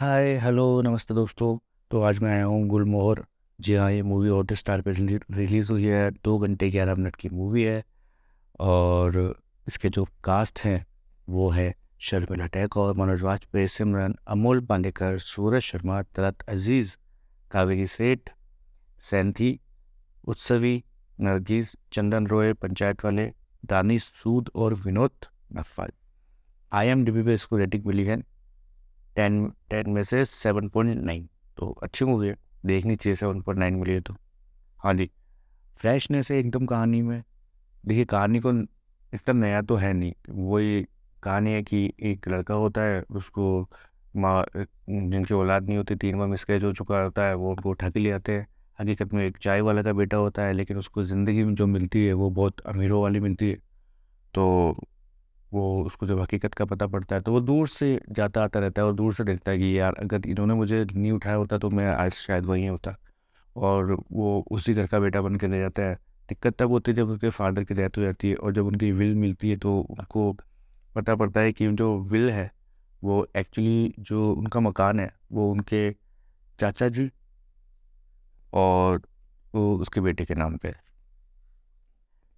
हाय, hello, नमस्ते दोस्तों। तो आज मैं आया हूँ गुलमोहर। जी हाँ ये मूवी हॉट स्टार पर रिलीज़ हुई है। दो घंटे ग्यारह मिनट की मूवी है और इसके जो कास्ट हैं, वो है शर्मिला टैगोर, मनोज वाजपेयी, सिमरन, अमोल पांडेकर, सूरज शर्मा, तलत अज़ीज़, कावेरी सेठ, सैंथी, उत्सवी, नरगिस, चंदन रॉय, पंचायत वाले, दानिश सूद और Vinod Nafal. I M D पे इसको रेटिंग मिली है। टेन टेन में से सेवन पॉइंट नाइन। तो अच्छी मूवी है, देखनी चाहिए सेवन पॉइंट नाइन मिली तो। हाँ जी, फ्रेशनेस है एकदम कहानी में। देखिए, कहानी को इतना नया तो है नहीं। वही कहानी है कि एक लड़का होता है, उसको माँ, जिनकी औलाद नहीं होती, तीन बार मिसकैज हो चुका होता है, वो उनको उठा के ले आते हैं। हकीकत में एक चाय वाला का बेटा होता है, लेकिन उसको ज़िंदगी में जो मिलती है, वो बहुत अमीरों वाली मिलती है। तो वो उसको जब हकीकत का पता पड़ता है तो वो दूर से जाता, आता रहता है और दूर से देखता है कि यार, अगर इन्होंने मुझे नहीं उठाया होता तो मैं आज शायद वहीं होता। और वो उसी घर का बेटा बन के रह जाता है। दिक्कत तब होती है जब उसके फादर की डेथ हो जाती है और जब उनकी विल मिलती है तो उनको पता पड़ता है कि जो विल है, वो एक्चुअली जो उनका मकान है, वो उनके चाचा जी और वो उसके बेटे के नाम पे है।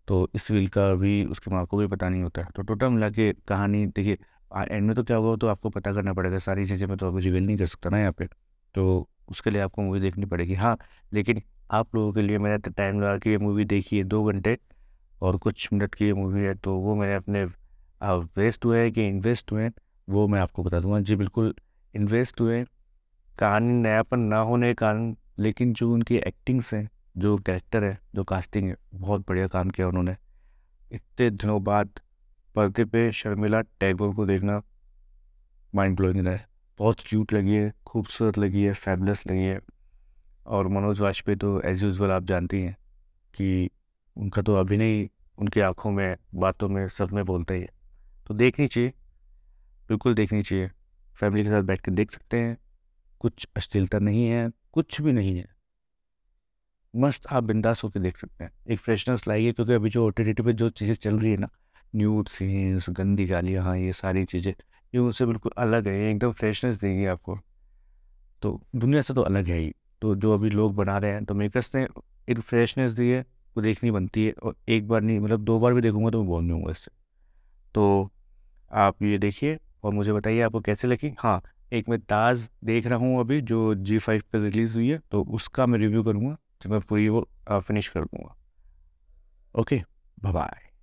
तो इस विल का भी उसके माँ को भी पता नहीं होता है। तो टोटल मिला के कहानी देखिए एंड में तो क्या होगा तो आपको पता करना पड़ेगा, सारी चीज़ें मैं तो अभी रिवील नहीं कर सकता ना यहाँ पे। तो उसके लिए आपको मूवी देखनी पड़ेगी। हाँ लेकिन आप लोगों के लिए मैंने टाइम लगा कि ये मूवी देखी है दो घंटे और कुछ मिनट की मूवी है तो वो मैंने अपने वेस्ट हुए हैं कि इन्वेस्ट हुए हैं, वो मैं आपको बता दूँगा। जी बिल्कुल इन्वेस्ट हुए कहानी नयापन ना होने के कारण, लेकिन जो उनकी एक्टिंग्स हैं जो कैरेक्टर है, जो कास्टिंग है, बहुत बढ़िया काम किया उन्होंने। इतने दिनों बाद पर्दे पे शर्मिला टैगोर को देखना माइंड ब्लोइंग रहा है। बहुत क्यूट लगी है, खूबसूरत लगी है फैबलस लगी है। और मनोज वाजपेयी तो एज यूजल आप जानती हैं कि उनका तो अभिनय उनकी आँखों में, बातों में, सब में बोलता ही है। तो देखनी चाहिए, बिल्कुल देखनी चाहिए। फैमिली के साथ बैठ कर देख सकते हैं। कुछ अश्लीलता नहीं है, कुछ भी नहीं है। मस्त आप बिंदास होकर देख सकते हैं। एक फ्रेशनेस लाइए क्योंकि अभी जो ओ पे जो चीज़ें चल रही है ना न्यूड सीन्स गंदी गालियाँ हाँ ये सारी चीज़ें, ये उनसे बिल्कुल अलग है एकदम फ्रेशनेस देगी आपको। तो दुनिया से तो अलग है ही तो जो अभी लोग बना रहे हैं तो मेकर्स ने एक फ्रेशनेस दी है, वो देखनी बनती है और एक बार नहीं मतलब दो बार भी देखूँगा तो मैं बोल दूँगा इससे। तो आप ये देखिए और मुझे बताइए आपको कैसे लगी? हाँ एक मैं ताज देख रहा हूँ अभी जो जी फाइव पर रिलीज़ हुई है तो उसका मैं रिव्यू करूँगा। तो मैं पूरी वो फिनिश कर दूँगा। Okay bye